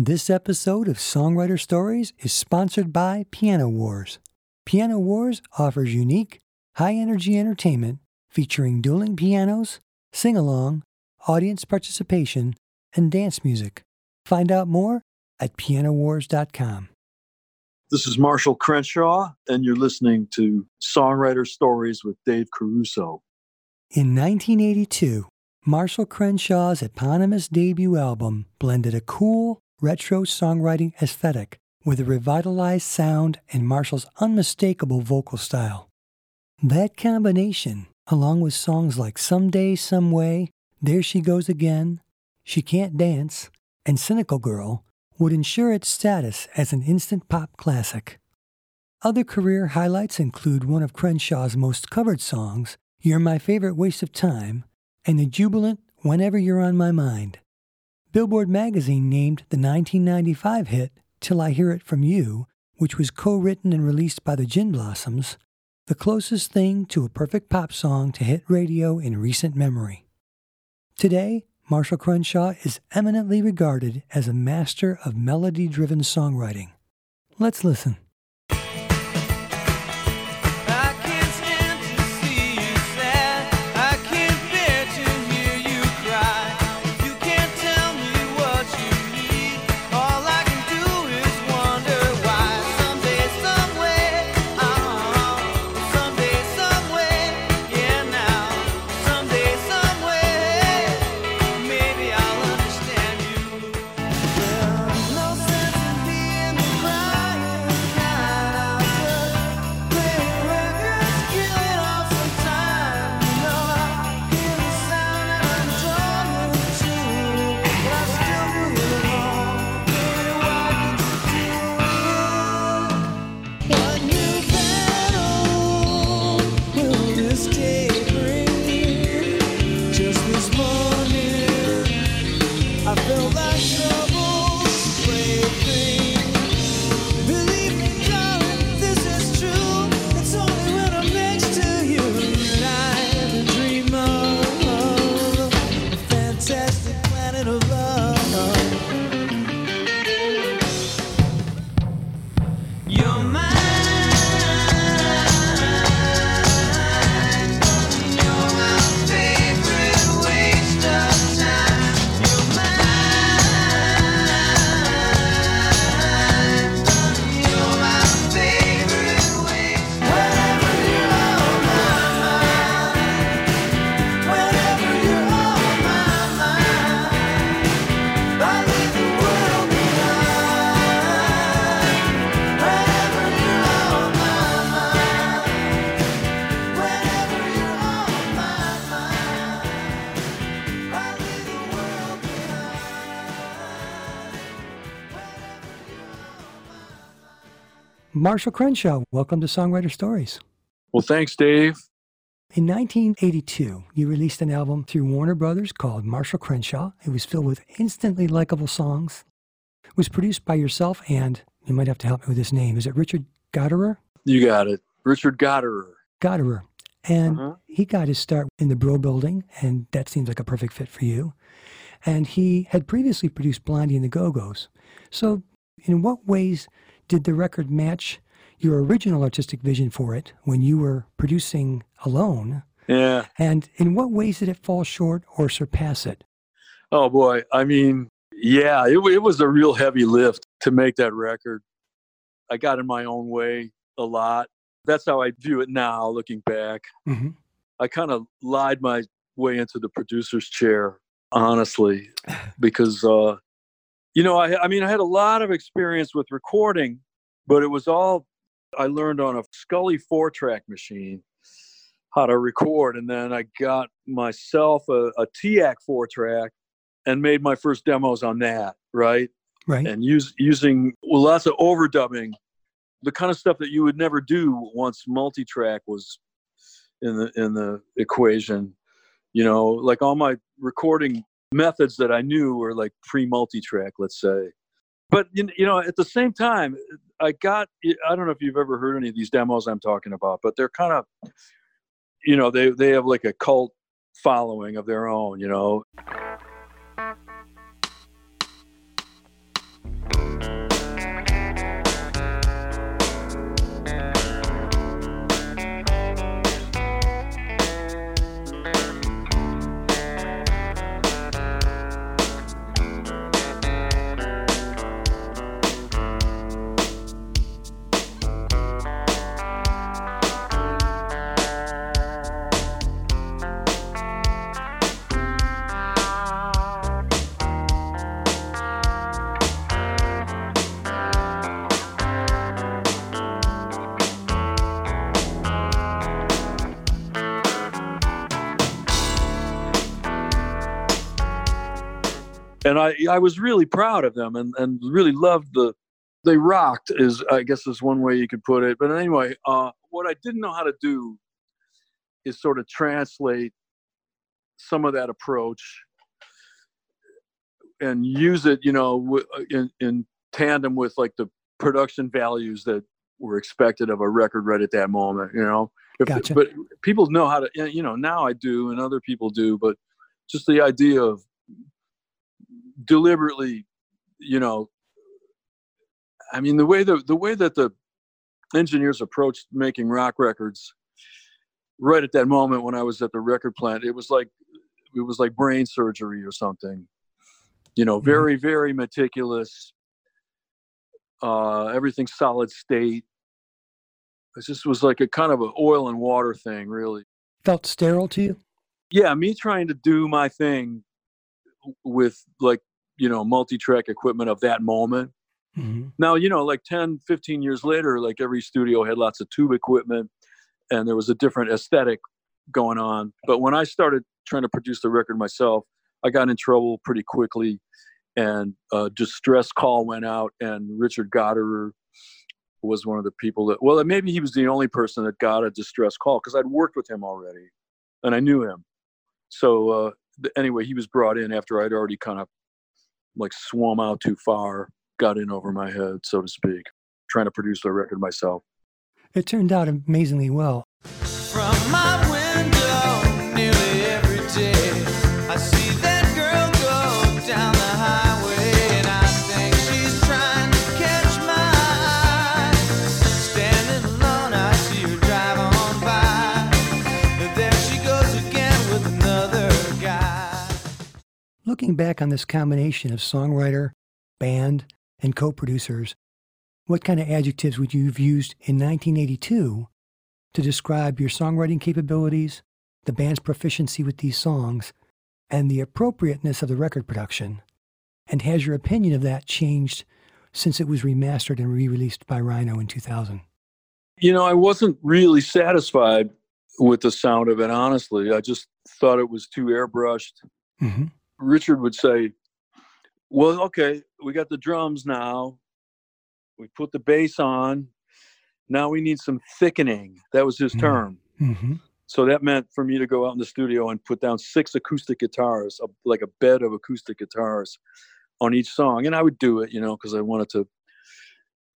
This episode of Songwriter Stories is sponsored by Piano Wars. Piano Wars offers unique, high energy entertainment featuring dueling pianos, sing along, audience participation, and dance music. Find out more at pianowars.com. This is Marshall Crenshaw, and you're listening to Songwriter Stories with Dave Caruso. In 1982, Marshall Crenshaw's eponymous debut album blended a cool, retro songwriting aesthetic with a revitalized sound and Marshall's unmistakable vocal style. That combination, along with songs like Someday, Some Way, There She Goes Again, She Can't Dance, and Cynical Girl, would ensure its status as an instant pop classic. Other career highlights include one of Crenshaw's most covered songs, You're My Favorite Waste of Time, and the jubilant Whenever You're on My Mind. Billboard magazine named the 1995 hit Till I Hear It From You, which was co written and released by the Gin Blossoms, the closest thing to a perfect pop song to hit radio in recent memory. Today, Marshall Crenshaw is eminently regarded as a master of melody driven songwriting. Let's listen. Marshall Crenshaw, welcome to Songwriter Stories. Well, thanks, Dave. In 1982, you released an album through Warner Brothers called Marshall Crenshaw. It was filled with instantly likable songs. It was produced by yourself and, you might have to help me with his name, is it Richard Gottehrer? You got it. Richard Gottehrer. Gottehrer. And Uh-huh. he got his start in the Brill Building, and that seems like a perfect fit for you. And he had previously produced Blondie and the Go Go's. So, in what ways did the record match your original artistic vision for it when you were producing alone? Yeah. And in what ways did it fall short or surpass it? Oh, boy. I mean, yeah, it, it was a real heavy lift to make that record. I got in my own way a lot. That's how I view it now, looking back. Mm-hmm. I kind of lied my way into the producer's chair, honestly, because, uh, you know, I, I mean, I had a lot of experience with recording, but it was all I learned on a Scully four track machine how to record. And then I got myself a, a TEAC four track and made my first demos on that, right? Right. And use, using well, lots of overdubbing, the kind of stuff that you would never do once multi track was in the in the equation. You know, like all my recording methods that I knew were like pre multi track, let's say. But you know, at the same time, I got I don't know if you've ever heard any of these demos I'm talking about, but they're kind of you know, they they have like a cult following of their own, you know. And I I was really proud of them and and really loved the they rocked is I guess is one way you could put it. But anyway, uh, what I didn't know how to do is sort of translate some of that approach and use it, you know, uh, in, in tandem with like the production values that were expected of a record right at that moment, you know. If, Gotcha. But people know how to, you know, now I do and other people do, but just the idea of deliberately, you know, I mean, the way the the way that the engineers approached making rock records right at that moment when I was at the record plant, it was like it was like brain surgery or something. You know, Mhm. very very meticulous. Uh, everything solid state. It just was like a kind of an oil and water thing, really. Felt sterile to you? Yeah, me trying to do my thing with like you know multi-track equipment of that moment. Hmm now you know like 10 15 years later like every studio had lots of tube equipment and there was a different aesthetic going on. But when i started trying to produce the record myself i got in trouble pretty quickly and a distress call went out and Richard Gottehrer was one of the people that well maybe he was the only person that got a distress call because i'd worked with him already and i knew him. So uh, anyway he was brought in after i'd already kind of like swum out too far got in over my head, so to speak, trying to produce the record myself. It turned out amazingly well. Looking back on this combination of songwriter, band, and co producers, what kind of adjectives would you have used in 1982 to describe your songwriting capabilities, the band's proficiency with these songs, and the appropriateness of the record production? And has your opinion of that changed since it was remastered and re released by Rhino in 2000? You know, I wasn't really satisfied with the sound of it, honestly. I just thought it was too airbrushed. Mm-hmm. Richard would say, Well, okay, we got the drums now. We put the bass on. Now we need some thickening. That was his Mm. term. Mm-hmm. So that meant for me to go out in the studio and put down six acoustic guitars, a, like a bed of acoustic guitars on each song. And I would do it, you know, because I wanted to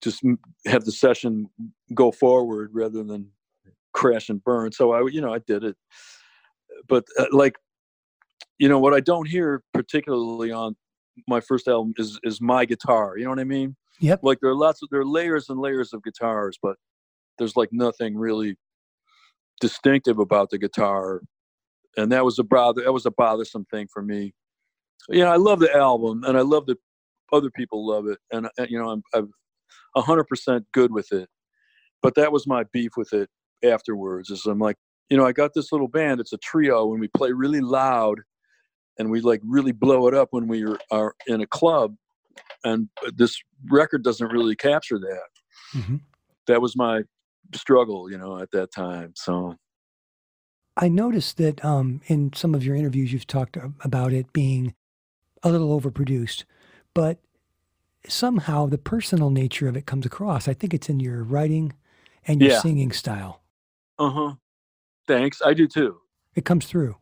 just have the session go forward rather than crash and burn. So I, you know, I did it. But uh, like, you know, what I don't hear particularly on my first album is is my guitar. You know what I mean? Yep. Like there are lots of there are layers and layers of guitars, but there's like nothing really distinctive about the guitar, and that was a bother. That was a bothersome thing for me. You know, I love the album, and I love that other people love it, and uh, you know, I'm I'm a hundred percent good with it. But that was my beef with it afterwards. Is I'm like, you know, I got this little band. It's a trio, and we play really loud, and we like really blow it up when we are, are in a club. And this record doesn't really capture that. Mm-hmm. That was my struggle, you know, at that time. So I noticed that um, in some of your interviews, you've talked about it being a little overproduced, but somehow the personal nature of it comes across. I think it's in your writing and your Yeah. singing style. Uh huh. Thanks. I do too. It comes through.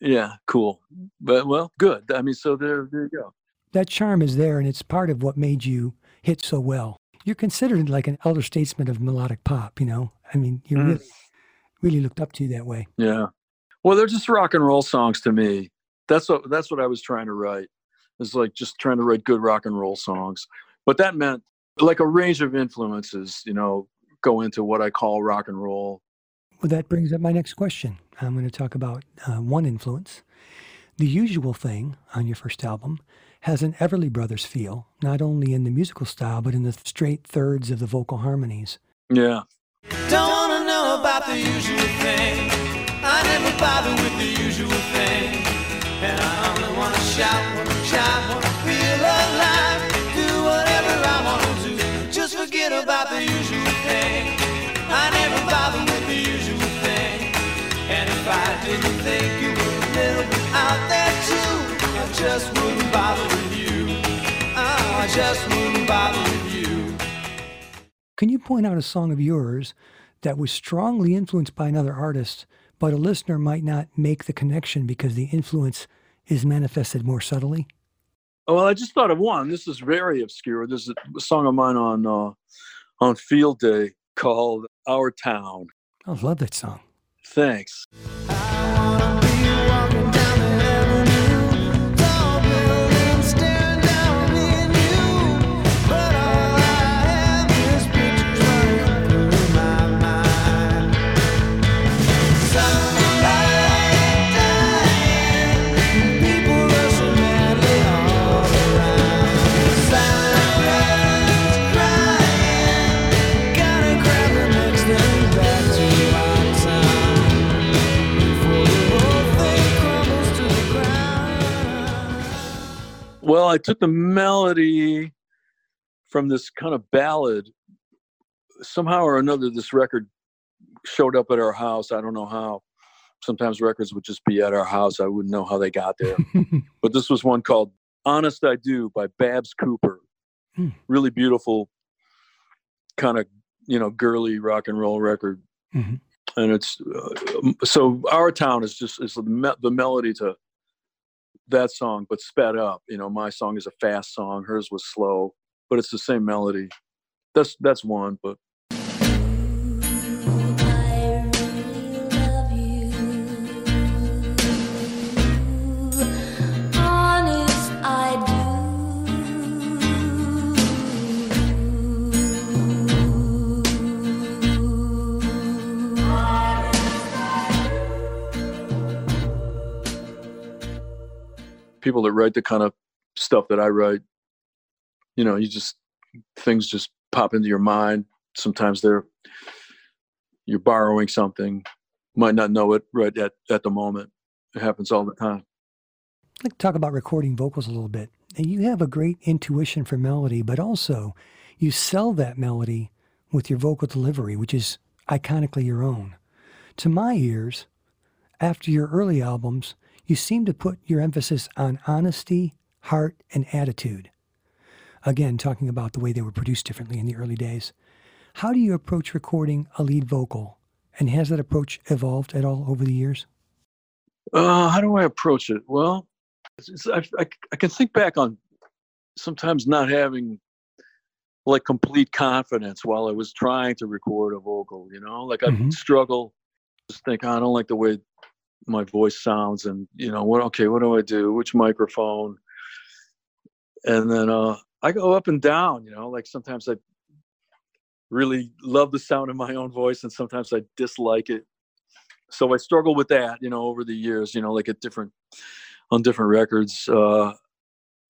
Yeah. Cool. But well, good. I mean, so there, there you go. That charm is there, and it's part of what made you hit so well. You're considered like an elder statesman of melodic pop. You know, I mean, you're Mm. really, really looked up to that way. Yeah. Well, they're just rock and roll songs to me. That's what that's what I was trying to write. It's like just trying to write good rock and roll songs. But that meant like a range of influences, you know, go into what I call rock and roll. Well, that brings up my next question. I'm going to talk about uh, one influence. The usual thing on your first album has an Everly Brothers feel, not only in the musical style, but in the straight thirds of the vocal harmonies. Yeah. Don't wanna know about the usual thing. I never bother with the usual thing. And I only wanna shout, wanna shout, wanna feel alive. Do whatever I wanna do. Just forget about the usual if I didn't think you were a little bit out there too, I just wouldn't bother with just wouldn't bother with you. Can you point out a song of yours that was strongly influenced by another artist, but a listener might not make the connection because the influence is manifested more subtly? Oh, well, I just thought of one. This is very obscure. This is a song of mine on uh, on Field Day called "Our Town." I love that song. Thanks. Took the melody from this kind of ballad. Somehow or another, this record showed up at our house. I don't know how. Sometimes records would just be at our house. I wouldn't know how they got there. but this was one called Honest I Do by Babs Cooper. Hmm. Really beautiful, kind of, you know, girly rock and roll record. Mhm. And it's uh, so Our Town is just is the, me- the melody to that song, but sped up. You know, my song is a fast song, hers was slow, but it's the same melody. That's that's one, but people that write the kind of stuff that I write, you know, you just things just pop into your mind. Sometimes they're you're borrowing something, might not know it right at, at the moment. It happens all the time. Like talk about recording vocals a little bit. And you have a great intuition for melody, but also you sell that melody with your vocal delivery, which is iconically your own. To my ears, after your early albums, you seem to put your emphasis on honesty, heart, and attitude. Again, talking about the way they were produced differently in the early days. How do you approach recording a lead vocal? And has that approach evolved at all over the years? Uh, how do I approach it? Well, I, I, I can think back on sometimes not having like complete confidence while I was trying to record a vocal, you know, like I Mhm. struggle, just think, I don't like the way my voice sounds and, you know, what, okay, what do I do? Which microphone? And then uh, I go up and down, you know, like sometimes I really love the sound of my own voice and sometimes I dislike it so I struggle with that, you know, over the years, you know, like at different on different records. Uh,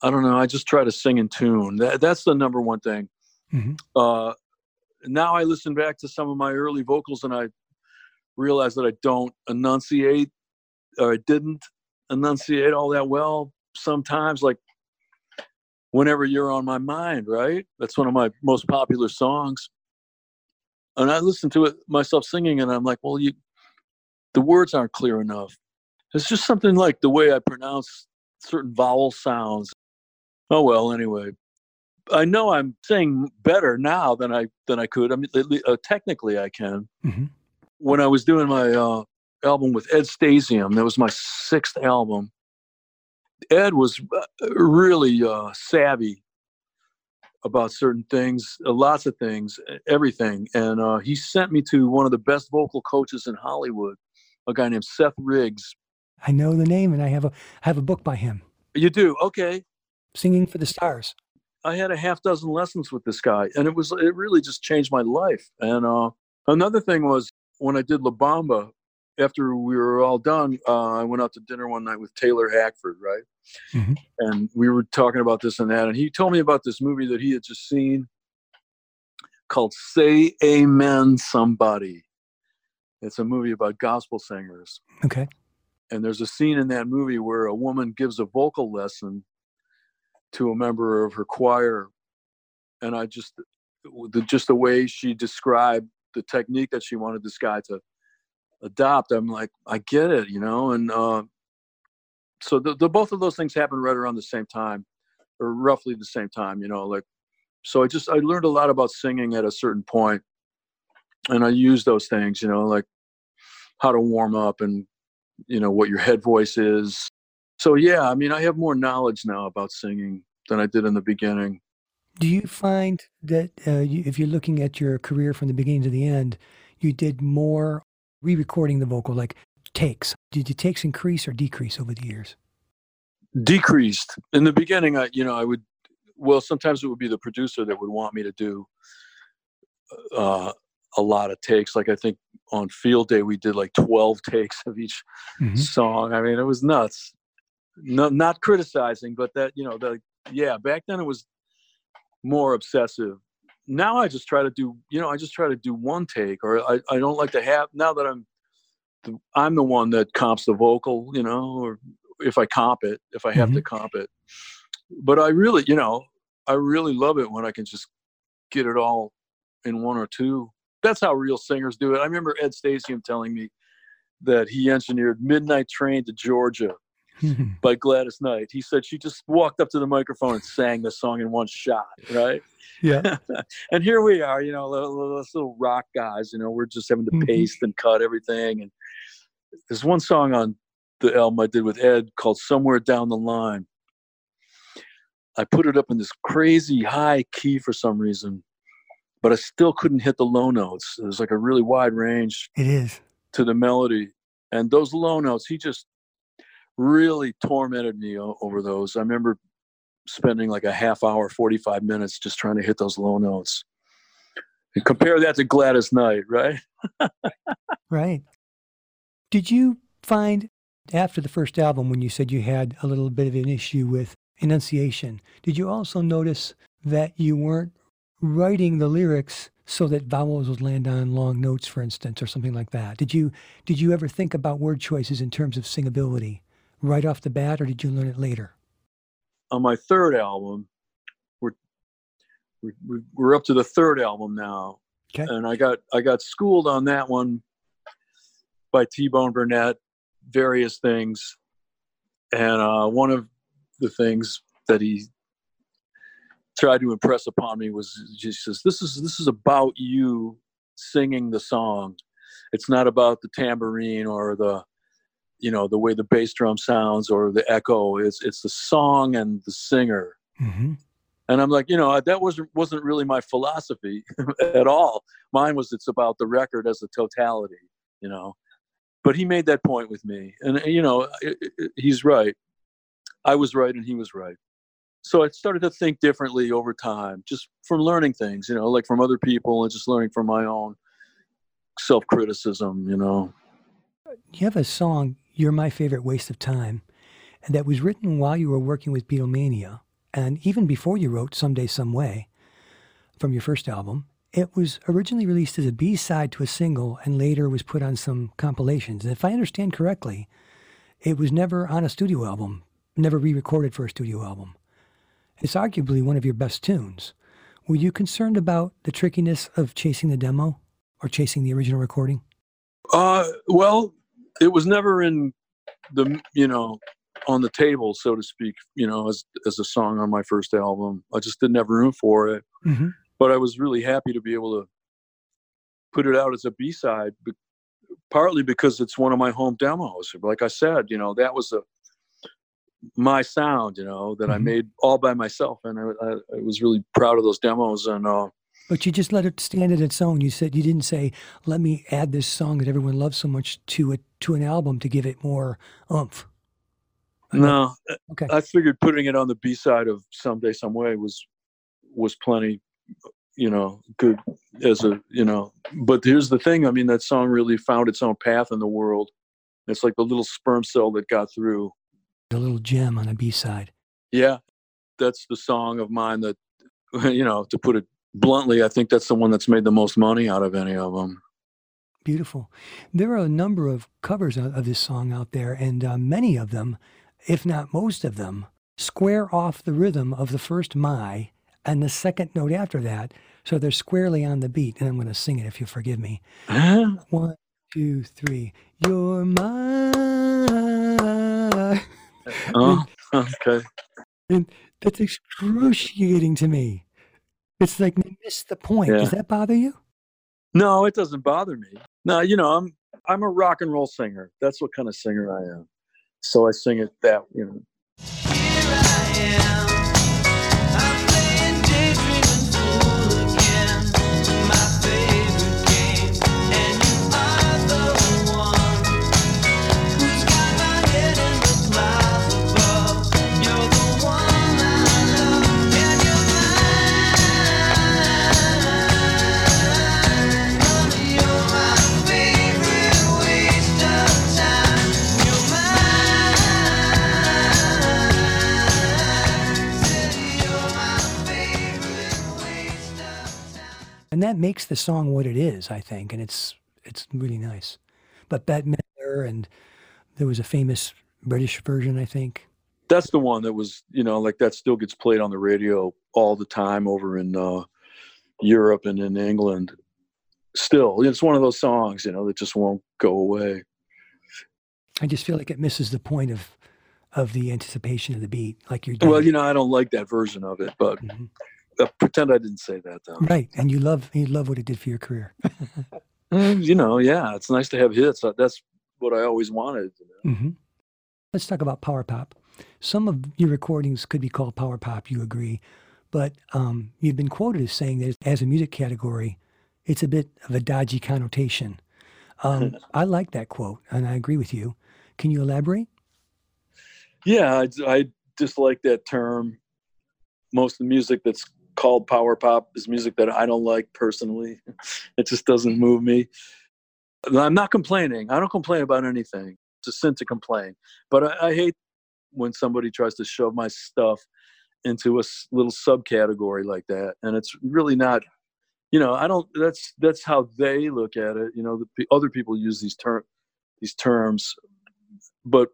I don't know. I just try to sing in tune. That, that's the number one thing. Mhm. Uh, now I listen back to some of my early vocals and I realize that I don't enunciate or I didn't enunciate all that well sometimes. Like whenever you're on my mind, right? That's one of my most popular songs. And I listen to it myself singing and I'm like, well, you the words aren't clear enough. It's just something like the way I pronounce certain vowel sounds. Oh well, anyway. I know I'm saying better now than I than I could. I mean, uh, technically I can. Mhm. When I was doing my uh, album with Ed Stasium, that was my sixth album. Ed was uh, really uh, savvy about certain things, uh, lots of things, everything, and uh, he sent me to one of the best vocal coaches in Hollywood, a guy named Seth Riggs. I know the name, and I have a I have a book by him, You do okay. "Singing for the Stars." I had a half dozen lessons with this guy, and it was it really just changed my life. And uh, another thing was when I did La Bamba. After we were all done, uh, I went out to dinner one night with Taylor Hackford, right? Mhm. And we were talking about this and that, and he told me about this movie that he had just seen called "Say Amen, Somebody." It's a movie about gospel singers, Okay. and there's a scene in that movie where a woman gives a vocal lesson to a member of her choir and i just the just the way she described the technique that she wanted this guy to adopt i'm like i get it you know and uh, so the, the both of those things happened right around the same time or roughly the same time, you know, like so I just I learned a lot about singing at a certain point and I used those things, you know, like how to warm up and you know what your head voice is. So yeah, I mean I have more knowledge now about singing than I did in the beginning. Do you find that uh, if you're looking at your career from the beginning to the end, you did more re-recording the vocal, like takes? Did your takes increase or decrease over the years? decreased in the beginning i you know i would well sometimes it would be the producer that would want me to do uh, a lot of takes like i think on field day we did like 12 takes of each Mhm. song i mean it was nuts no, not criticizing but that you know the yeah back then it was more obsessive now i just try to do you know i just try to do one take or i, I don't like to have now that i'm the, i'm the one that comps the vocal you know or if i comp it if i have to mm-hmm. comp it. But i really you know i really love it when i can just get it all in one or two. That's how real singers do it. I remember ed stasium telling me that he engineered midnight train to georgia by Gladys Knight. He said she just walked up to the microphone and sang the song in one shot, right? yeah. and here we are, you know, those little rock guys, you know, we're just having to Mhm. paste and cut everything. And there's one song on the album I did with Ed called Somewhere Down the Line. I put it up in this crazy high key for some reason, but I still couldn't hit the low notes. There's like a really wide range It is. to the melody and those low notes he just really tormented me over those i remember spending like a half hour 45 minutes just trying to hit those low notes and compare that to gladys knight right Right. Did you find after the first album, when you said you had a little bit of an issue with enunciation, did you also notice that you weren't writing the lyrics so that vowels would land on long notes, for instance, or something like that? Did you did you ever think about word choices in terms of singability right off the bat, or did you learn it later? on my third album we're we're, we're- we're up to the third album now Okay. and i got i got schooled on that one by t-bone burnett various things and uh, one of the things that he tried to impress upon me was just says this is this is about you singing the song it's not about the tambourine or the you know the way the bass drum sounds or the echo it's it's the song and the singer. Mm-hmm. and i'm like you know that wasn't wasn't really my philosophy at all. Mine was it's about the record as a totality you know. But he made that point with me. And uh, you know i i he's right. I was right and he was right. So i started to think differently over time just from learning things you know like from other people and just learning from my own self-criticism you know. You have a song, You're My Favorite Waste of Time, and that was written while you were working with Beatlemania, and even before you wrote Someday, Some Way from your first album. It was originally released as a B side to a single and later was put on some compilations. And if I understand correctly, it was never on a studio album, never re recorded for a studio album. It's arguably one of your best tunes. Were you concerned about the trickiness of chasing the demo or chasing the original recording? Uh, well, it was never in the you know on the table, so to speak. You know, as as a song on my first album, I just didn't have room for it. Mm-hmm. But I was really happy to be able to put it out as a B side, partly because it's one of my home demos. Like I said, you know, that was a my sound, you know, that I Mhm. made all by myself, and I, I, I was really proud of those demos. And uh, But you just let it stand on its own. You said you didn't say, "Let me add this song that everyone loves so much to it to an album to give it more oomph." no, Okay. I figured putting it on the B side of Someday Some Way was was plenty, you know, good as a you know. But here's the thing: I mean, that song really found its own path in the world. It's like the little sperm cell that got through. A little gem on a B side. Yeah, that's the song of mine that, you know, to put it bluntly, I think that's the one that's made the most money out of any of them. Beautiful. There are a number of covers of, of this song out there, and uh, many of them, if not most of them, square off the rhythm of the first my and the second note after that. So they're squarely on the beat. And I'm going to sing it if you forgive me. One, two, three. You're my. oh, okay. And That's excruciating to me. It's like missed the point. Does that bother you? No, it doesn't bother me. No, you know, I'm I'm a rock and roll singer. That's what kind of singer I am. So I sing it that you know. And that makes the song what it is, I think, and it's it's really nice. But Bette Midler and there was a famous British version, I think. That's the one that was you know like that still gets played on the radio all the time over in uh, Europe and in England. Still, it's one of those songs you know that just won't go away. I just feel like it misses the point of of the anticipation of the beat, like you're doing. Well, you know, I don't like that version of it, but Mhm. Uh, pretend I didn't say that though. Right, and you love you love what it did for your career. Mm, you know, yeah, it's nice to have hits. That's what I always wanted. You know? hmm Let's talk about power pop. Some of your recordings could be called power pop. You agree, but um, you've been quoted as saying that as a music category, it's a bit of a dodgy connotation. Um, I like that quote, and I agree with you. Can you elaborate? Yeah, I, I dislike that term. Most of the music that's called power pop is music that I don't like personally. It just doesn't move me. I'm not complaining. I don't complain about anything. It's a sin to complain. But I, I hate when somebody tries to shove my stuff into a little subcategory like that. And it's really not, you know, I don't, that's, that's how they look at it. You know, the other people use these term, these terms, but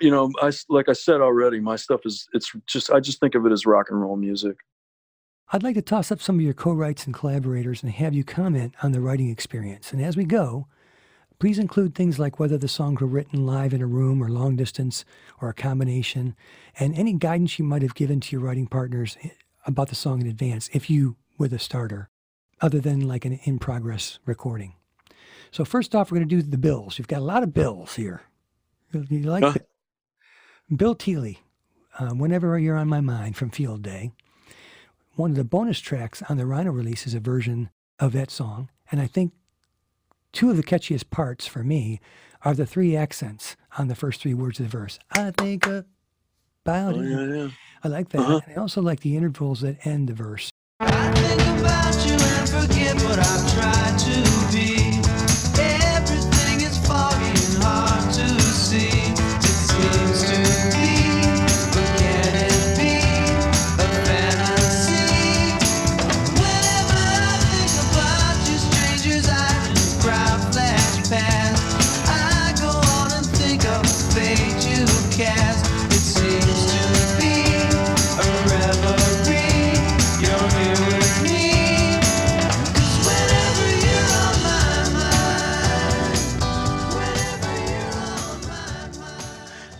you know, I, like I said already, my stuff is it's just I just think of it as rock and roll music. I'd like to toss up some of your co-writes and collaborators and have you comment on the writing experience. And as we go, please include things like whether the songs were written live in a room or long distance or a combination, and any guidance you might have given to your writing partners about the song in advance if you were the starter, other than like an in progress recording. So first off, we're going to do the bills. You've got a lot of bills here. You like Huh. Bill? Bill Teeley, uh, whenever you're on my mind from Field Day one of the bonus tracks on the Rhino release is a version of that song. And I think two of the catchiest parts for me are the three accents on the first three words of the verse. I think about Oh, it. yeah, yeah. I like that. Uh-huh. And I also like the intervals that end the verse. I think about you and forget what I've tried to be.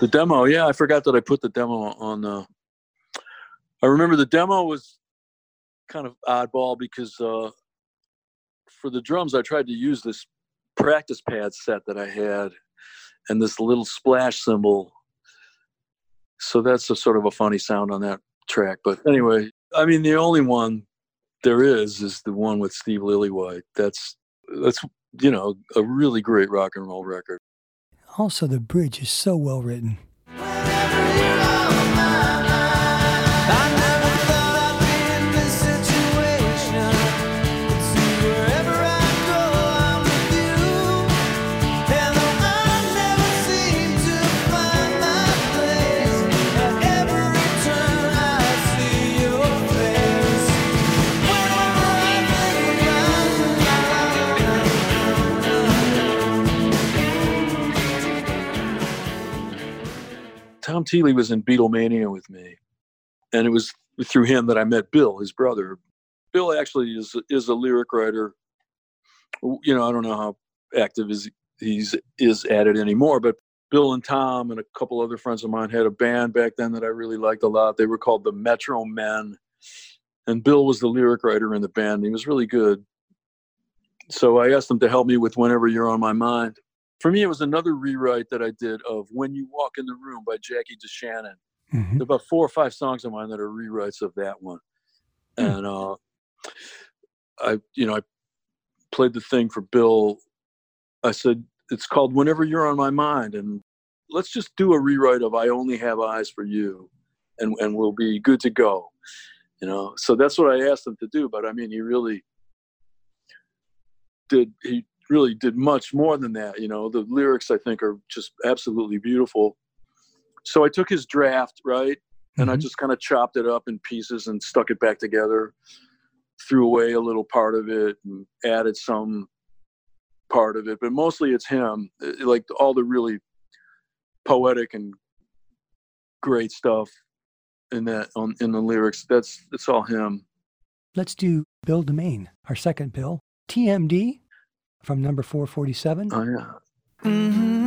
The demo, yeah, I forgot that I put the demo on. Uh, I remember the demo was kind of oddball because uh, for the drums, I tried to use this practice pad set that I had and this little splash cymbal. So that's a sort of a funny sound on that track. But anyway, I mean, the only one there is is the one with Steve Lillywhite. That's that's you know a really great rock and roll record. Also, the bridge is so well written. Tom Teeley was in Beatlemania with me, and it was through him that I met Bill, his brother. Bill actually is is a lyric writer. You know, I don't know how active is he's is at it anymore, but Bill and Tom and a couple other friends of mine had a band back then that I really liked a lot. They were called the Metro Men, and Bill was the lyric writer in the band. He was really good. So I asked them to help me with "Whenever You're on My Mind." For me, it was another rewrite that I did of "When You Walk in the Room" by Jackie DeShannon. Mhm. There are about four or five songs of mine that are rewrites of that one. Hmm. And uh, I, you know, I played the thing for Bill. I said, it's called Whenever You're on My Mind. And let's just do a rewrite of I Only Have Eyes for You and, and we'll be good to go. You know, so that's what I asked him to do. But I mean, he really did, he really did much more than that. You know, the lyrics I think are just absolutely beautiful. So I took his draft, right? and I Mhm. just kind of chopped it up in pieces and stuck it back together. Threw away a little part of it and added some part of it, but mostly it's him. Uh, Like all the really poetic and great stuff in that on in the lyrics. That's it's all him. Let's do Bill DeMain, our second Bill. TMD from number 447. Oh yeah. I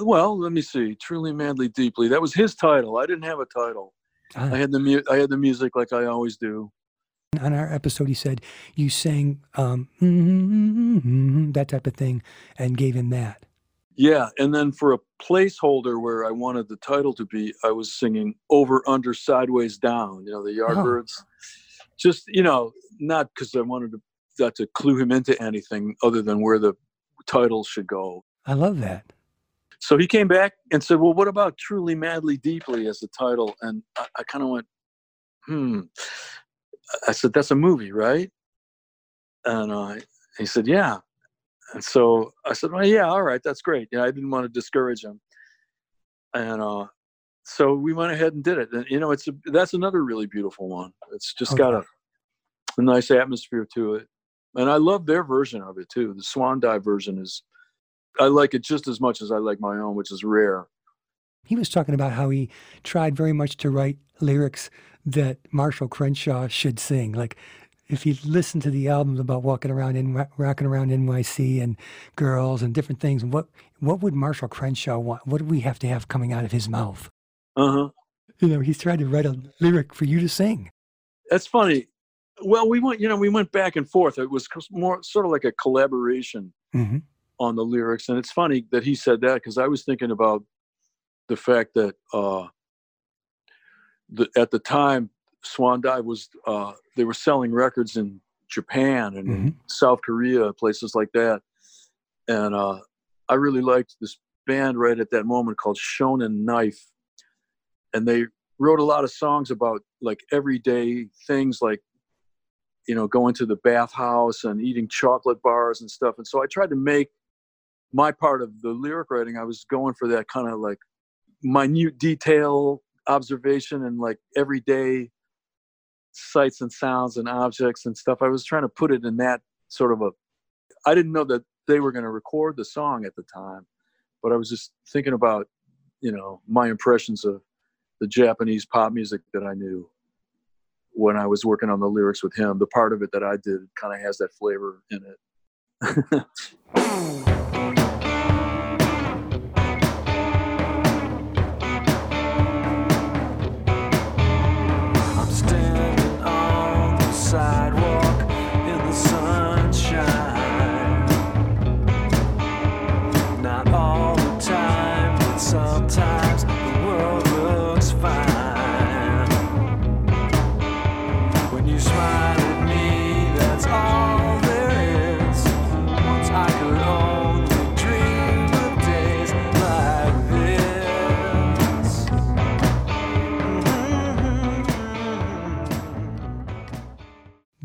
Uh, well, let me see. Truly, madly, deeply. That was his title. I didn't have a title. Ah, I had the mu- I had the music like I always do. on our episode, he said you sang um, mm-hmm, that type of thing and gave him that. Yeah, and then for a placeholder where I wanted the title to be, I was singing over, under, sideways, down. You know, the Oh. Yardbirds. Just you know, not because I wanted to that to clue him into anything other than where the title should go. I love that. So he came back and said, "Well, what about truly, madly, deeply as the title?" And I, I kind of went, "Hmm." I said, "That's a movie, right?" And uh, he said, "Yeah." And so I said, "Well, yeah, all right, that's great." Yeah, I didn't want to discourage him, and uh, so we went ahead and did it. And you know, it's a, that's another really beautiful one. It's just got a, a nice atmosphere to it, and I love their version of it too. The Swan Dive version is, I like it just as much as I like my own, which is rare. He was talking about how he tried very much to write lyrics that Marshall Crenshaw should sing. Like if you listen to the albums about walking around in rocking around NYC and girls and different things, what what would Marshall Crenshaw want? What do we have to have coming out of his mouth? Uh huh. You know, he's tried to write a lyric for you to sing. That's funny. Well, we went, you know, we went back and forth. It was more sort of like a collaboration hmm on the lyrics, and it's funny that he said that because I was thinking about the fact that uh, the, at the time Swan Dive was uh, they were selling records in Japan and in South Korea, places like that, and uh, I really liked this band right at that moment called Shonen Knife, and they wrote a lot of songs about like everyday things like you know going to the bathhouse and eating chocolate bars and stuff. And so i tried to make my part of the lyric writing i was going for that kind of like minute detail observation and like everyday sights and sounds and objects and stuff i was trying to put it in that sort of a i didn't know that they were going to record the song at the time but i was just thinking about you know my impressions of the japanese pop music that i knew when I was working on the lyrics with him. The part of it that I did kind of has that flavor in it.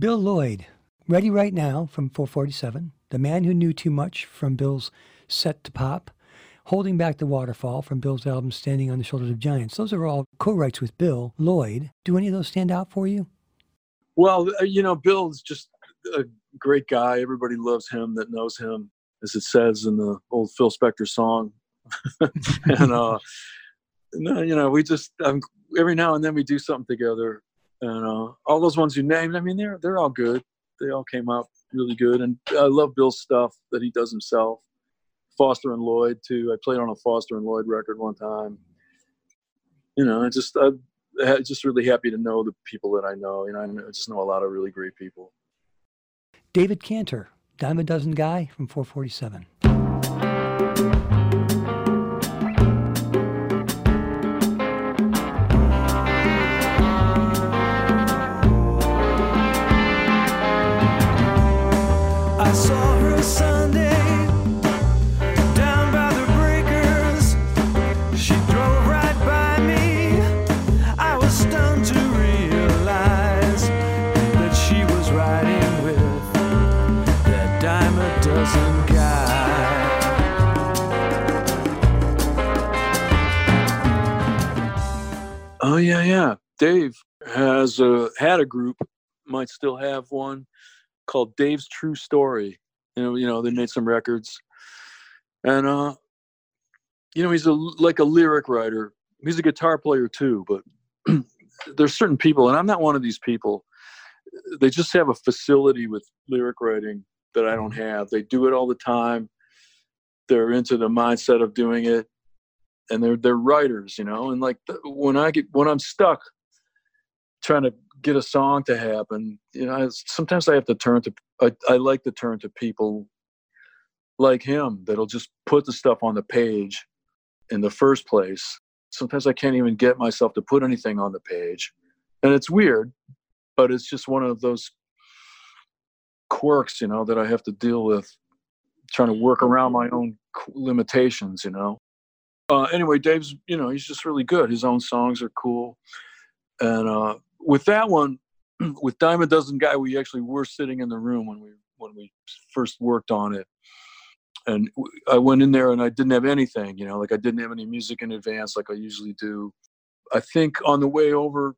Bill Lloyd, ready right now from 447. The Man Who Knew Too Much from Bill's Set to Pop. Holding Back the Waterfall from Bill's album Standing on the Shoulders of Giants. Those are all co writes with Bill Lloyd. Do any of those stand out for you? Well, uh, you know, Bill's just a great guy. Everybody loves him that knows him, as it says in the old Phil Spector song. and uh, you know, we just um, every now and then we do something together, and uh, all those ones you named. I mean, they're they're all good. They all came out really good, and I love Bill's stuff that he does himself. Foster and Lloyd too. I played on a Foster and Lloyd record one time. You know, I just I'm just really happy to know the people that I know. You know, I just know a lot of really great people. David Cantor, Dime a Dozen Guy from 447. Dave has a had a group, might still have one called Dave's True Story. You know, you know, they made some records, and uh, you know, he's a like a lyric writer. He's a guitar player too, but there's certain people, and I'm not one of these people. They just have a facility with lyric writing that I don't have. They do it all the time. They're into the mindset of doing it and they're they're writers, you know. And like th- when I get when I'm stuck trying to get a song to happen, you know, sometimes I have to turn to I, I like to turn to people like him that'll just put the stuff on the page in the first place. Sometimes I can't even get myself to put anything on the page, and it's weird, but it's just one of those quirks, you know, that I have to deal with, trying to work around my own limitations, you know uh, anyway, Dave's, you know, he's just really good. His own songs are cool. And uh, with that one, with Dime a Dozen Guy, we actually were sitting in the room when we when we first worked on it. And I went in there and I didn't have anything, you know, like I didn't have any music in advance like I usually do. I think on the way over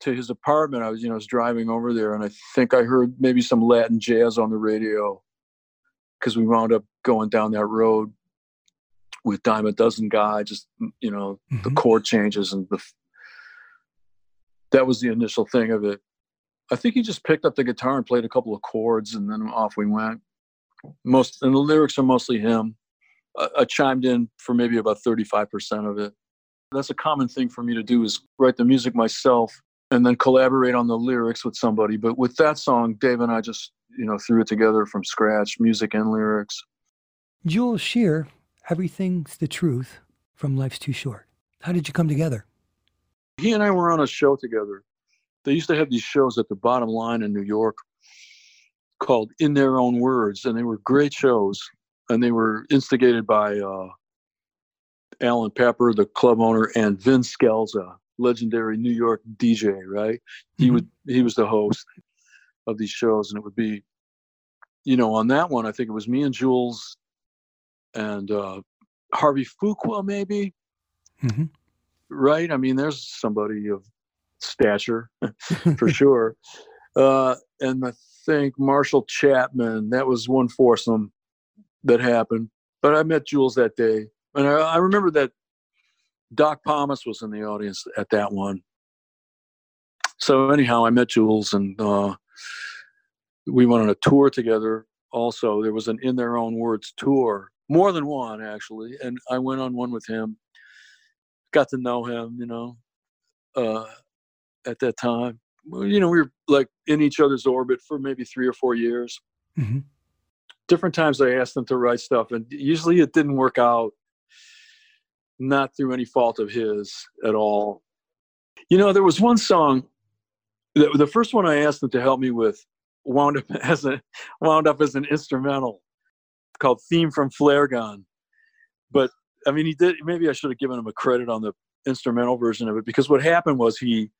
to his apartment, I was, you know, I was driving over there and I think I heard maybe some Latin jazz on the radio because we wound up going down that road with Dime a Dozen Guy, just you know the Mhm. chord changes and the. That was the initial thing of it. I think he just picked up the guitar and played a couple of chords, and then off we went. Most and the lyrics are mostly him. I, I chimed in for maybe about thirty-five percent of it. That's a common thing for me to do is write the music myself and then collaborate on the lyrics with somebody. But with that song, Dave and I just you know threw it together from scratch, music and lyrics. Jules Shear, Everything's the Truth from Life's Too Short. How did you come together? He and I were on a show together. They used to have these shows at the bottom line in New York called In Their Own Words, and they were great shows. And they were instigated by uh, Alan Pepper, the club owner, and Vin Scelza, legendary New York DJ. Right? He Mhm. would he was the host of these shows, and it would be, you know, on that one, I think it was me and Jules and uh, Harvey Fuqua, maybe Mhm. Right? I mean, there's somebody of stature for sure. Uh, and I think Marshall Chapman, that was one foursome that happened. But I met Jules that day. And I, I remember that Doc Pomus was in the audience at that one. So, anyhow, I met Jules and uh, we went on a tour together. Also, there was an In Their Own Words tour, more than one actually. And I went on one with him got to know him, you know, uh, at that time. Well, You know, we were like in each other's orbit for maybe three or four years. Mhm. Different times I asked him to write stuff, and usually it didn't work out, not through any fault of his at all. You know, there was one song, the, the first one I asked him to help me with wound up as a wound up as an instrumental called "Theme from Flare Gun," but I mean, he did. Maybe I should have given him a credit on the instrumental version of it because what happened was he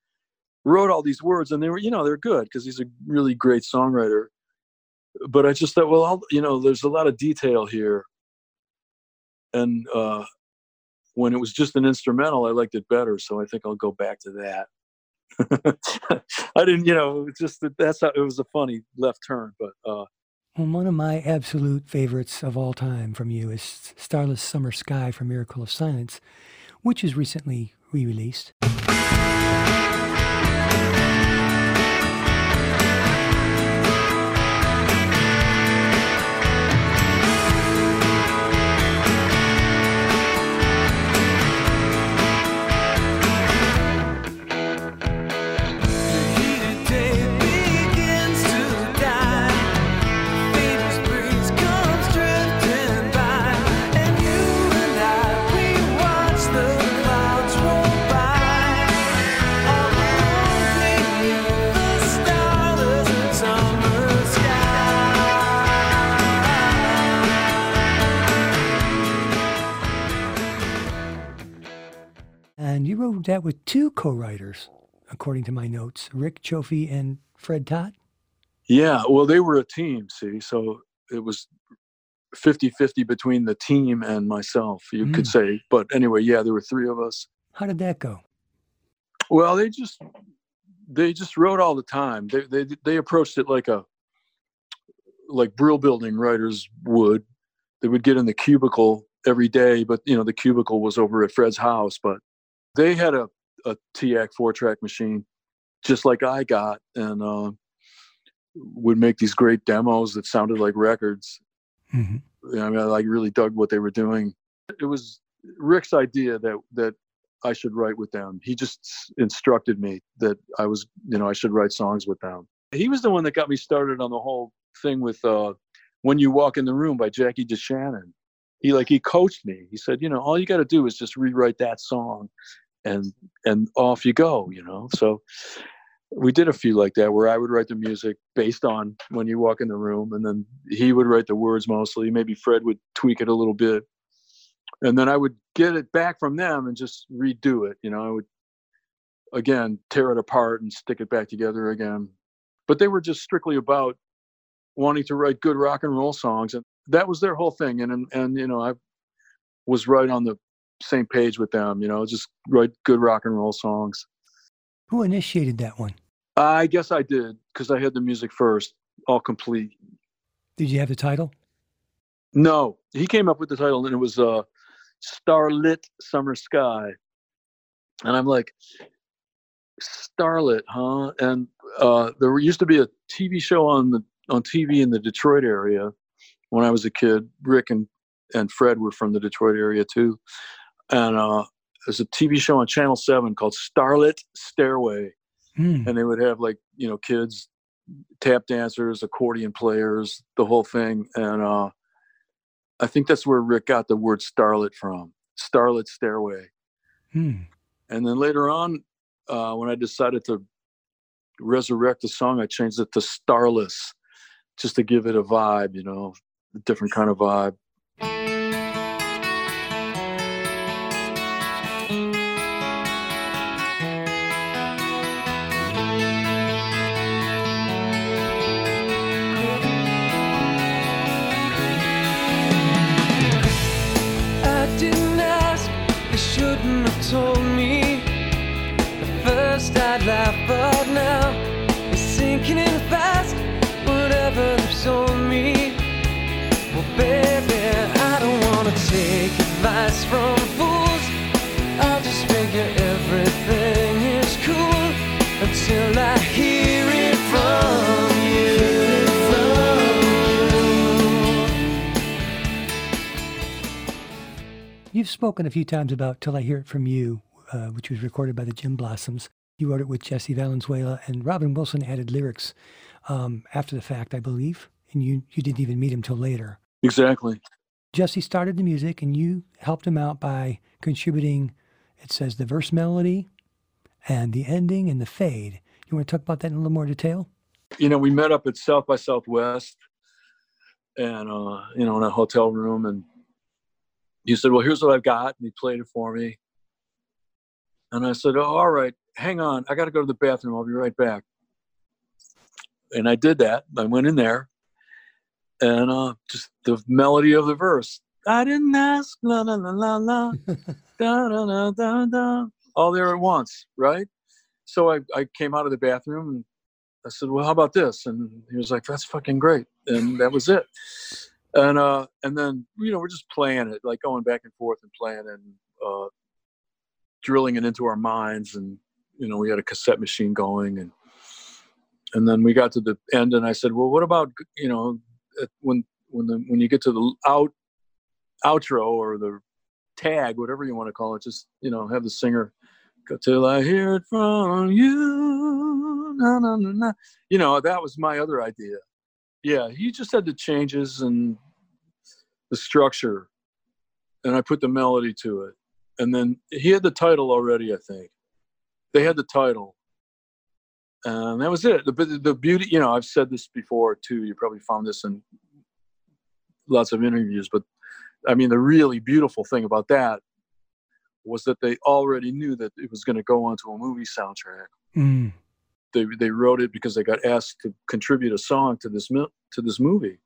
wrote all these words, and they were, you know, they're good because he's a really great songwriter. But I just thought, well, I'll, you know, there's a lot of detail here, and uh, when it was just an instrumental, I liked it better. So I think I'll go back to that. I didn't, you know, just that that's how it was a funny left turn, but uh, One of my absolute favorites of all time from you is Starless Summer Sky from Miracle of Science, which is recently re released. Wrote that with two co writers, according to my notes Rick Chofee and Fred Todd. yeah, well, they were a team, see, so it was 50 50 between the team and myself, you could Mm. say. But anyway, yeah, there were three of us. How did that go? Well, they just they just wrote all the time. They they they approached it like a like Brill Building writers would. They would get in the cubicle every day, but you know the cubicle was over at Fred's house. But they had a a TEAC four track machine, just like I got, and uh, would make these great demos that sounded like records. hmm I mean, I like really dug what they were doing. It was Rick's idea that that I should write with them. He just instructed me that I was, you know, I should write songs with them. He was the one that got me started on the whole thing with uh, "When You Walk in the Room" by Jackie DeShannon. He like he coached me. He said, you know, all you got to do is just rewrite that song, and and off you go. You know, so we did a few like that where I would write the music based on when you walk in the room, and then he would write the words mostly. Maybe Fred would tweak it a little bit, and then I would get it back from them and just redo it. You know, I would again tear it apart and stick it back together again. But they were just strictly about wanting to write good rock and roll songs, and that was their whole thing. And and, and you know, I was right on the same page with them. You know, just write good rock and roll songs. Who initiated that one? I guess I did because I had the music first, all complete. Did you have the title? No, he came up with the title, and it was uh, "Starlit Summer Sky," and I'm like, "Starlit, huh?" And uh, there used to be a TV show on the on TV in the Detroit area when I was a kid. Rick and and Fred were from the Detroit area too, and uh, there's a TV show on Channel Seven called Starlit Stairway, Hmm. and they would have like you know kids tap dancers accordion players the whole thing and uh i think that's where rick got the word starlet from starlit stairway Hmm. and then later on uh when i decided to resurrect the song i changed it to starless just to give it a vibe you know a different kind of vibe take advice from fools. I'll just figure everything is cool until I hear it from you. You've spoken a few times about Till I Hear It From You, uh, which was recorded by the Gin Blossoms. You wrote it with Jesse Valenzuela, and Robin Wilson added lyrics um, after the fact, I believe. And you, you didn't even meet him till later. exactly Jesse started the music, and you helped him out by contributing, it says, the verse melody and the ending and the fade. You want to talk about that in a little more detail? you know we met up at south by southwest and uh you know in a hotel room and he said well here's what i've got and he played it for me and i said oh all right hang on, I got to go to the bathroom. I'll be right back. And I did that. I went in there, and uh, just the melody of the verse. I didn't ask, la la la la la, da da da da da, all there at once, right? So I, I came out of the bathroom and I said, "Well, how about this?" And he was like, "That's fucking great," and that was it. And uh, and then you know we're just playing it, like going back and forth and playing and uh, drilling it into our minds, and you know we had a cassette machine going, and and then we got to the end, and I said, "Well, what about you know when when the when you get to the out outro or the tag, whatever you want to call it, just you know have the singer go till I hear it from you." Na, na, na, na. You know that was my other idea. Yeah, he just had the changes and the structure, and I put the melody to it, and then he had the title already. I think they had the title, and that was it. The the, the beauty, you know, I've said this before too. You probably found this in lots of interviews, but I mean, the really beautiful thing about that was that they already knew that it was going to go onto a movie soundtrack. Mm. They they wrote it because they got asked to contribute a song to this to this movie,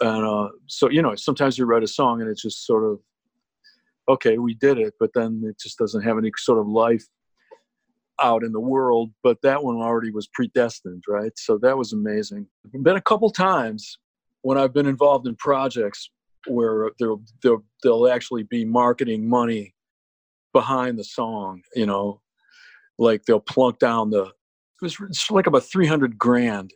and uh, so you know, sometimes you write a song and it's just sort of okay, we did it, but then it just doesn't have any sort of life out in the world. But that one already was predestined, right? So that was amazing. Been a couple times when I've been involved in projects where there'll there'll, there'll actually be marketing money behind the song, you know, like they'll plunk down the it was it's like about 300 grand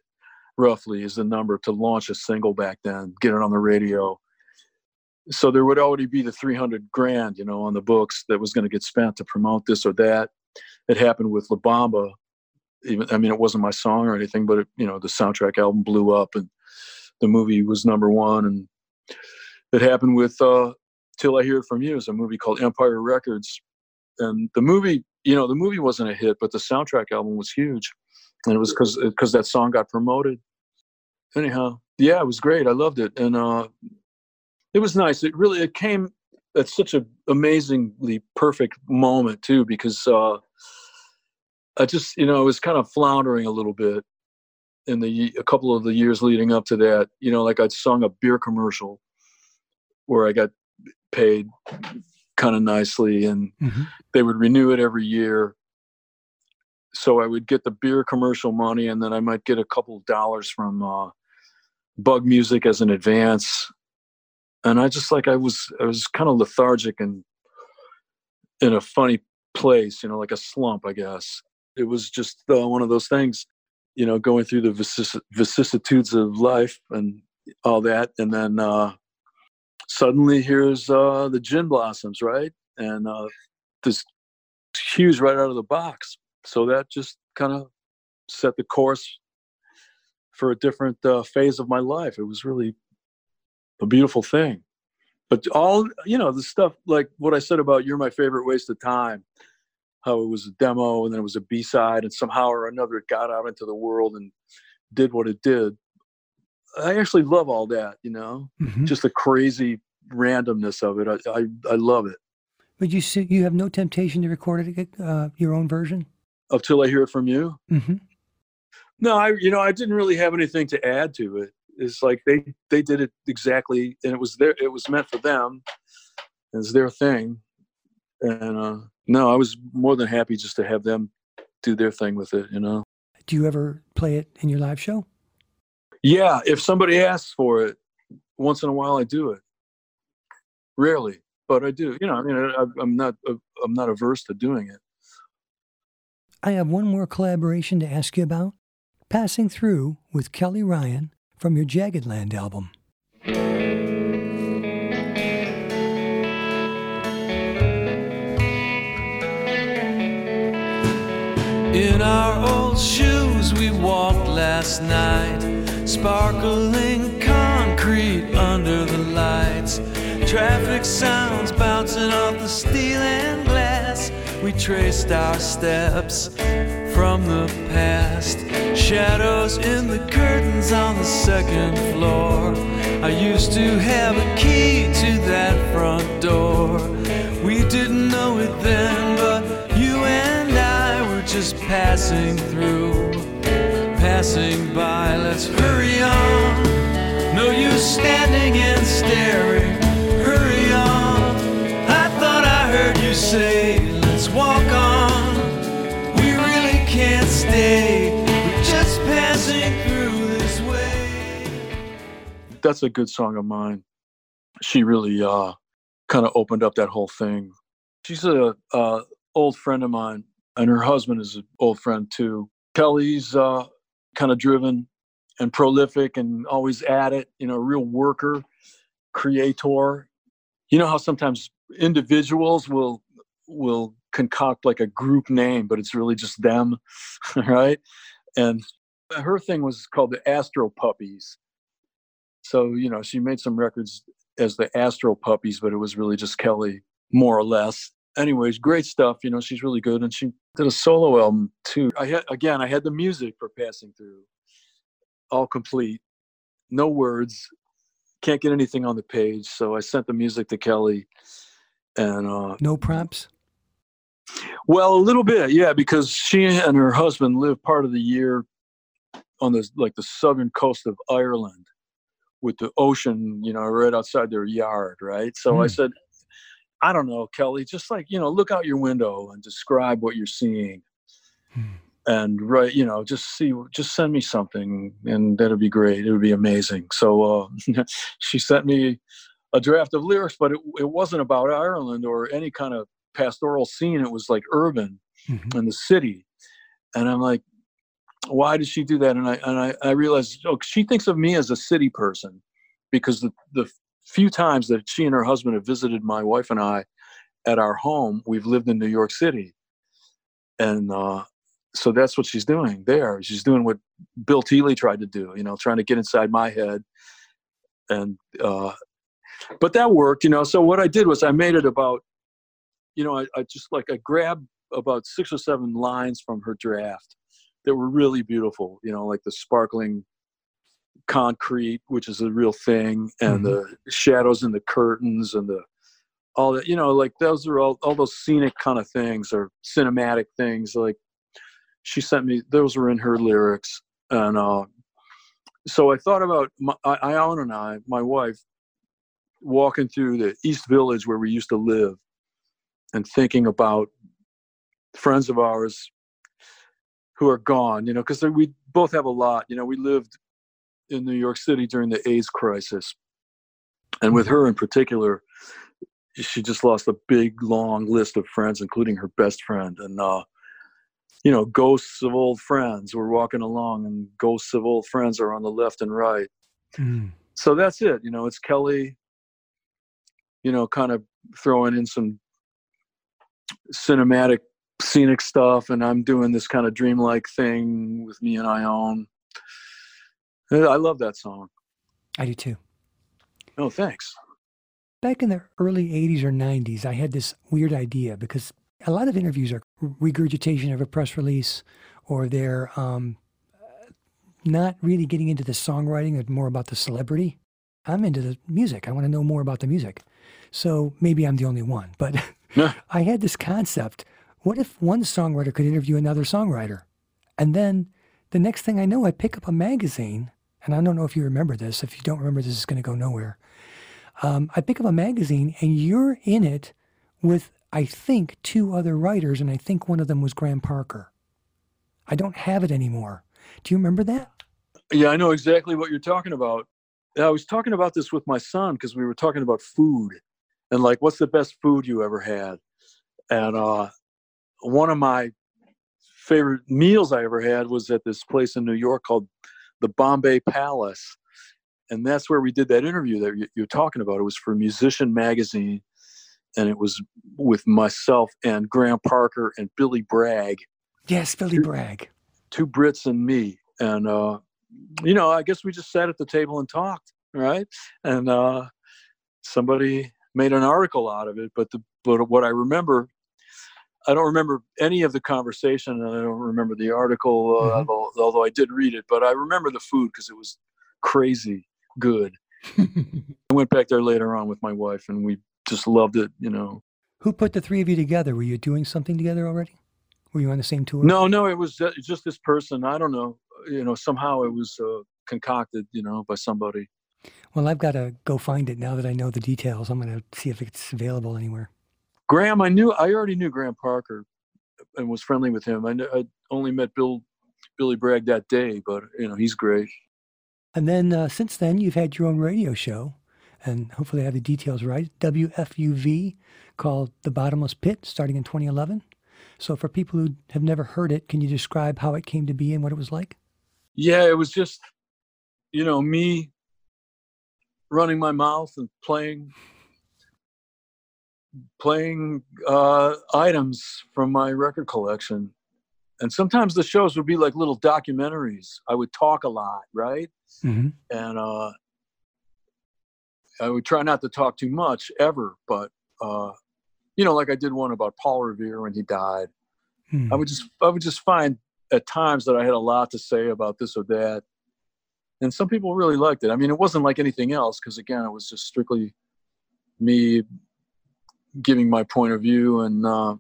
roughly is the number to launch a single back then get it on the radio so there would already be the 300 grand you know on the books that was going to get spent to promote this or that it happened with la bamba. Even i mean it wasn't my song or anything but it, you know the soundtrack album blew up and the movie was number one. And it happened with uh till i hear it from you is a movie called empire records. And the movie you know the movie wasn't a hit but the soundtrack album was huge. And it was because because that song got promoted. Anyhow yeah it was great. I loved it. And uh it was nice. It really it came at such an amazingly perfect moment too because uh i just you know i was kind of floundering a little bit in the a couple of the years leading up to that. You know like i'd sung a beer commercial where i got paid kind of nicely and Mhm. they would renew it every year. So i would get the beer commercial money and then i might get a couple of dollars from uh, bug music as an advance. And i just like i was i was kind of lethargic and in a funny place you know like a slump i guess it was just uh, one of those things you know going through the vicis- vicissitudes of life and all that and then uh suddenly here's uh the gin blossoms right? And uh this huge right out of the box. So that just kind of set the course for a different uh, phase of my life. It was really a beautiful thing. But all you know the stuff like what i said about you're my favorite waste of time how it was a demo and then it was a b-side and somehow or another it got out into the world and did what it did. I actually love all that you know? Mhm. just the crazy randomness of it. I i, I love it. But you see, you have no temptation to record it, uh, your own version. up till i hear it from you? Hmm no i you know i didn't really have anything to add to it. It's like they they did it exactly and it was their it was meant for them. It's their thing. And uh no i was more than happy just to have them do their thing with it you know Do you ever play it in your live show? yeah if somebody asks for it once in a while i do it rarely but i do you know i mean I, i'm not i'm not averse to doing it I have one more collaboration to ask you about. Passing Through with Kelley Ryan from your Jaggedland album. In our old shoes, we walked last night, sparkling concrete under the lights. Traffic sounds bouncing off the steel and glass. We traced our steps from the past. Shadows in the curtains on the second floor. I used to have a key to that front door. We didn't know it then, I passing through, passing by. Let's hurry on. No use standing and staring. Hurry on. I thought I heard you say, let's walk on. We really can't stay. We're just passing through this way. That's a good song of mine. She really uh, kind of opened up that whole thing. She's a uh, old friend of mine, and her husband is an old friend too. Kelley's uh, kind of driven and prolific and always at it. You know, real worker, creator. You know how sometimes individuals will will concoct like a group name, but it's really just them, right? And her thing was called the Astropuppees. So you know, she made some records as the Astropuppees, but it was really just Kelley, more or less. Anyways, great stuff. You know, she's really good, and she did a solo album too. I had again, I had the music for passing through, all complete, no words, can't get anything on the page. So I sent the music to Kelley, and uh, No prompts? well, a little bit, yeah, because she and her husband live part of the year on the like the southern coast of Ireland, with the ocean, you know, right outside their yard, right? So I Hmm. said, I don't know, Kelley, just like you know, look out your window and describe what you're seeing, Hmm. and right, you know, just see, just send me something, and that'd be great. It would be amazing. So uh, she sent me a draft of lyrics, but it, it wasn't about Ireland or any kind of pastoral scene. It was like urban Mhm. in the city, and I'm like, why did she do that? And I and I, I realized, oh, she thinks of me as a city person because the the few times that she and her husband have visited my wife and I at our home, we've lived in New York City, and uh, so that's what she's doing there. She's doing what Bill Teeley tried to do, you know, trying to get inside my head, and uh, but that worked, you know. So what I did was I made it about, you know, I, I just like I grabbed about six or seven lines from her draft that were really beautiful, you know, like the sparkling concrete, which is a real thing, and the shadows in the curtains and the all that, you know, like those are all all those scenic kind of things or cinematic things. Like she sent me, those were in her lyrics, and uh, so I thought about my, I, Ione and I, my wife, walking through the East Village where we used to live, and thinking about friends of ours who are gone, you know, because we both have a lot. You know, we lived in New York City during the AIDS crisis. And with her in particular, she just lost a big, long list of friends, including her best friend. And, uh, you know, ghosts of old friends. We're walking along, and ghosts of old friends are on the left and right. Mm. So that's it. You know, it's Kelley, you know, kind of throwing in some cinematic scenic stuff and i'm doing this kind of dreamlike thing with me and ione i love that song I do too. oh thanks Back in the early 80s or 90s, I had this weird idea because a lot of interviews are regurgitation of a press release or they're um, not really getting into the songwriting, but more about the celebrity. I'm into the music. I want to know more about the music. So maybe I'm the only one, but I had this concept. What if one songwriter could interview another songwriter? And then the next thing I know, I pick up a magazine, and I don't know if you remember this. If you don't remember, this is going to go nowhere. Um, I pick up a magazine, and you're in it with, I think, two other writers, and I think one of them was Graham Parker. I don't have it anymore. Do you remember that? yeah i know exactly what you're talking about i was talking about this with my son because we were talking about food and like what's the best food you ever had and uh one of my favorite meals i ever had was at this place in new york called the bombay palace and that's where we did that interview that you- you're talking about it was for musician magazine and it was with myself and graham parker and billy bragg Yes, Billy Bragg. two Brits and me. And, uh, you know, I guess we just sat at the table and talked, right? And uh, somebody made an article out of it. But, the, but what I remember, I don't remember any of the conversation and I don't remember the article, uh, Mhm. although, although I did read it. But I remember the food because it was crazy good. I went back there later on with my wife and we just loved it, you know. Who put the three of you together? Were you doing something together already? Were you on the same tour? No, no, it was uh, just this person. I don't know. You know, somehow it was uh, concocted, you know, by somebody. Well, I've got to go find it now that I know the details. I'm going to see if it's available anywhere. Graham, I knew, I already knew Graham Parker and was friendly with him. I, I only met Bill, Billy Bragg that day, but you know, he's great. And then uh, since then, you've had your own radio show, and hopefully I have the details right. WFUV called The Bottomless Pit, starting in 2011. So for people who have never heard it, can you describe how it came to be and what it was like? Yeah, it was just, you know, me running my mouth and playing playing uh, items from my record collection. And sometimes the shows would be like little documentaries. I would talk a lot, right? Mm-hmm. And uh, I would try not to talk too much ever, but uh, you know, like I did one about Paul Revere when he died. Hmm. I would just I would just find at times that I had a lot to say about this or that, and some people really liked it. I mean, it wasn't like anything else because again, it was just strictly me giving my point of view, and uh,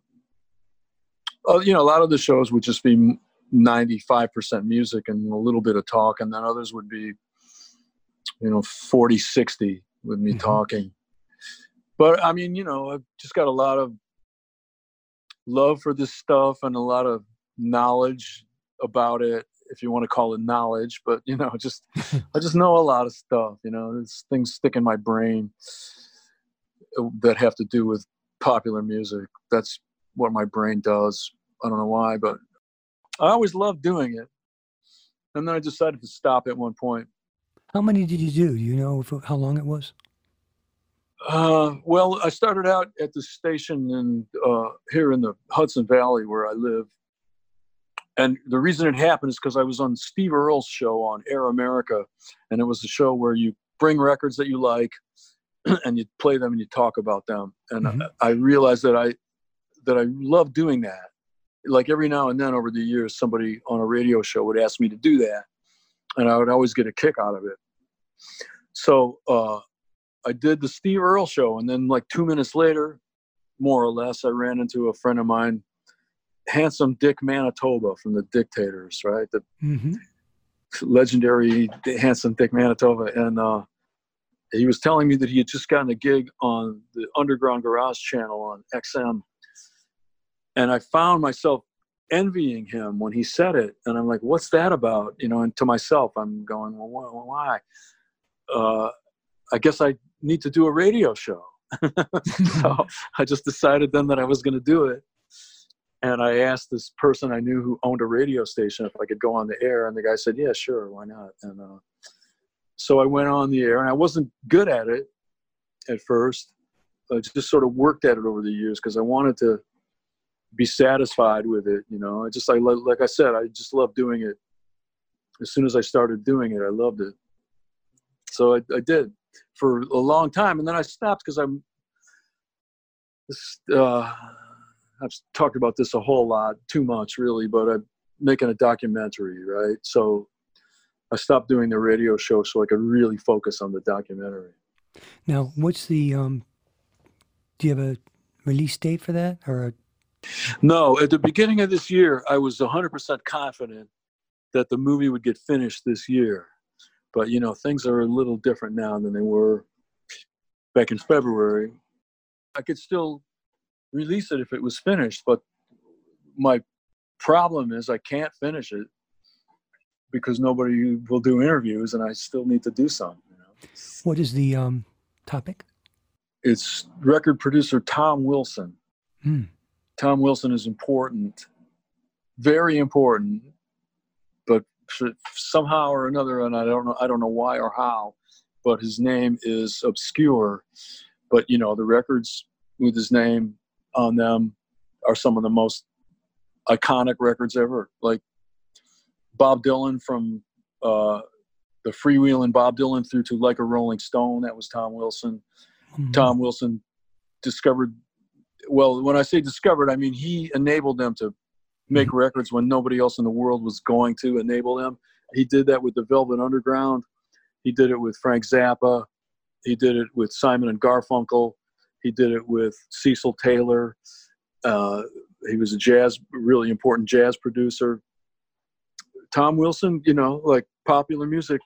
uh, you know, a lot of the shows would just be ninety five percent music and a little bit of talk, and then others would be, you know, 40, 60 with me Mhm. talking. But I mean, you know, I've just got a lot of love for this stuff and a lot of knowledge about it if you want to call it knowledge but you know just i just know a lot of stuff you know there's things stick in my brain that have to do with popular music. That's what my brain does. I don't know why but i always loved doing it. And then i decided to stop at one point. How many did you do? Do you know how long it was? Uh, well, I started out at the station in uh, here in the Hudson Valley where I live, and the reason it happened is because I was on Steve Earle's show on Air America, and it was a show where you bring records that you like, and you play them and you talk about them, and Mhm. I, I realized that I that I love doing that. Like every now and then over the years, somebody on a radio show would ask me to do that, and I would always get a kick out of it. So. Uh, I did the Steve Earle show, and then like two minutes later, more or less, I ran into a friend of mine, handsome Dick Manitoba from the Dictators, right? The Mm-hmm. legendary handsome Dick Manitoba, and uh, he was telling me that he had just gotten a gig on the Underground Garage channel on XM, and I found myself envying him when he said it, and I'm like, "What's that about?" You know, and to myself, I'm going, "Well, why?" Uh, I guess I need to do a radio show. so I just decided then that I was going to do it. And I asked this person I knew who owned a radio station if I could go on the air. And the guy said, Yeah, sure, why not? And uh, so I went on the air, and I wasn't good at it at first. I just sort of worked at it over the years because I wanted to be satisfied with it. You know, I just, I, like I said, I just love doing it. As soon as I started doing it, I loved it. So I, I did for a long time, and then I stopped because I'm. Uh, I've talked about this a whole lot, too much really, but I'm making a documentary, right? So I stopped doing the radio show so I could really focus on the documentary. Now, what's the um? Do you have a release date for that, or a, No, at the beginning of this year, I was 100% confident that the movie would get finished this year. But, you know, things are a little different now than they were back in February. I could still release it if it was finished, but my problem is I can't finish it because nobody will do interviews and I still need to do some. You know? what is the um topic? It's record producer Tom Wilson. Hmm. Tom Wilson is important, very important, but somehow or another, and I don't know, I don't know why or how, but his name is obscure. But you know, the records with his name on them are some of the most iconic records ever. Like Bob Dylan from uh, the freewheeling Bob Dylan through to Like a Rolling Stone. That was Tom Wilson. Mhm. Tom Wilson discovered. Well, when I say discovered, I mean he enabled them to make records when nobody else in the world was going to enable them. He did that with the Velvet Underground. He did it with Frank Zappa. He did it with Simon and Garfunkel. He did it with Cecil Taylor. Uh, he was a jazz, really important jazz producer. Tom Wilson, you know, like popular music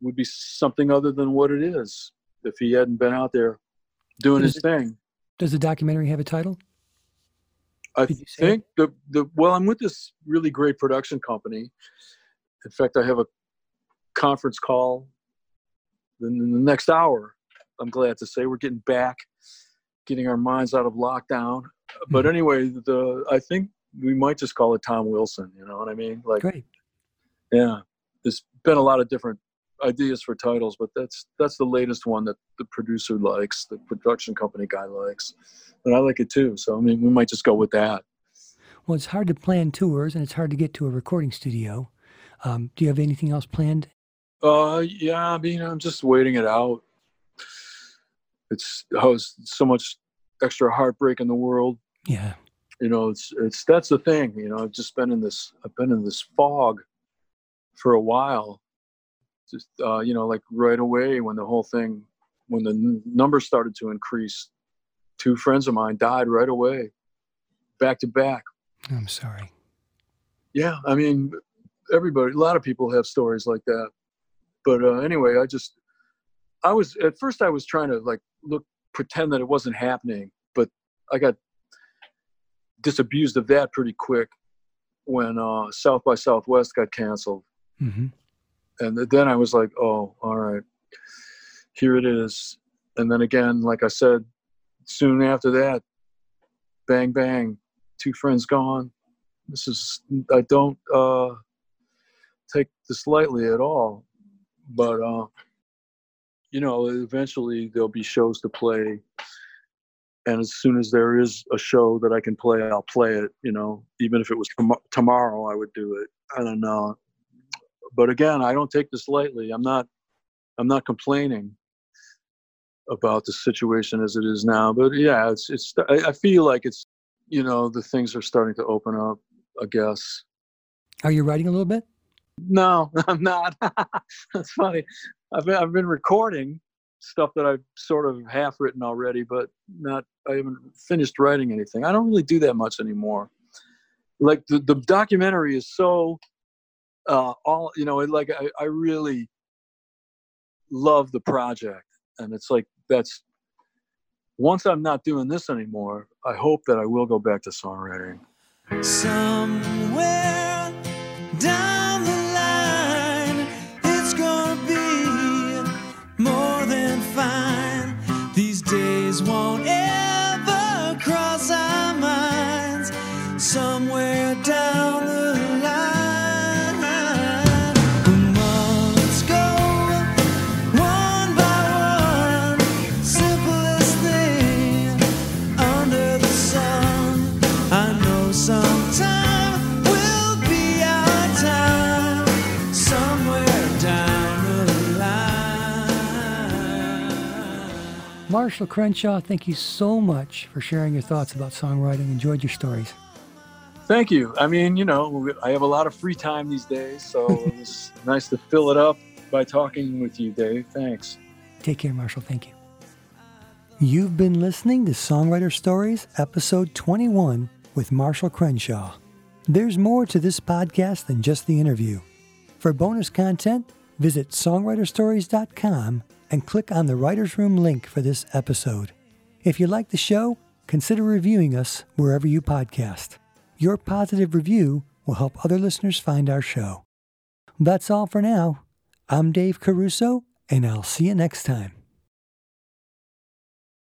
would be something other than what it is if he hadn't been out there doing Does his it- thing. Does the documentary have a title? I Did you say think the the well, I'm with this really great production company. In fact, I have a conference call in the next hour. I'm glad to say we're getting back, getting our minds out of lockdown. But Mhm. anyway, the I think we might just call it Tom Wilson. You know what I mean? Like, Great. yeah, there's been a lot of different ideas for titles, but that's that's the latest one that the producer likes, the production company guy likes, and I like it too. So I mean, we might just go with that. Well, it's hard to plan tours and it's hard to get to a recording studio. Um, do you have anything else planned? Uh, yeah, I mean, I'm just waiting it out. It's oh, it's so much extra heartbreak in the world. Yeah. You know, it's it's that's the thing. You know, I've just been in this. I've been in this fog for a while. Just uh, you know, like right away when the whole thing, when the n- numbers started to increase, two friends of mine died right away, back to back. I'm sorry. Yeah, I mean, everybody, a lot of people have stories like that. But uh, anyway, I just, I was at first I was trying to like look pretend that it wasn't happening, but I got disabused of that pretty quick when uh, South by Southwest got canceled, hmm and then I was like, oh, all right, here it is. And then again, like I said, soon after that, bang bang, two friends gone. This is I don't uh, take this lightly at all, but uh, you know, eventually there'll be shows to play, and as soon as there is a show that I can play, I'll play it. You know, even if it was tom- tomorrow, I would do it. I don't know, but again, I don't take this lightly. I'm not, I'm not complaining about the situation as it is now. But yeah, it's it's. I, I feel like it's, you know, the things are starting to open up. I guess. Are you writing a little bit? No, I'm not. That's funny. I've been, I've been recording stuff that I've sort of half written already, but not. I haven't finished writing anything. I don't really do that much anymore. Like the the documentary is so. Uh, all you know, like I, I really love the project, and it's like that's. Once I'm not doing this anymore, I hope that I will go back to songwriting. Somewhere down Marshall Crenshaw, thank you so much for sharing your thoughts about songwriting. Enjoyed your stories. Thank you. I mean, you know, I have a lot of free time these days, so it was nice to fill it up by talking with you, Dave. Thanks. Take care, Marshall. Thank you. You've been listening to Songwriter Stories, episode 21 with Marshall Crenshaw. There's more to this podcast than just the interview. For bonus content, visit songwriterstories.com and click on the Writer's Room link for this episode. If you like the show, consider reviewing us wherever you podcast. Your positive review will help other listeners find our show. That's all for now. I'm Dave Caruso, and I'll see you next time.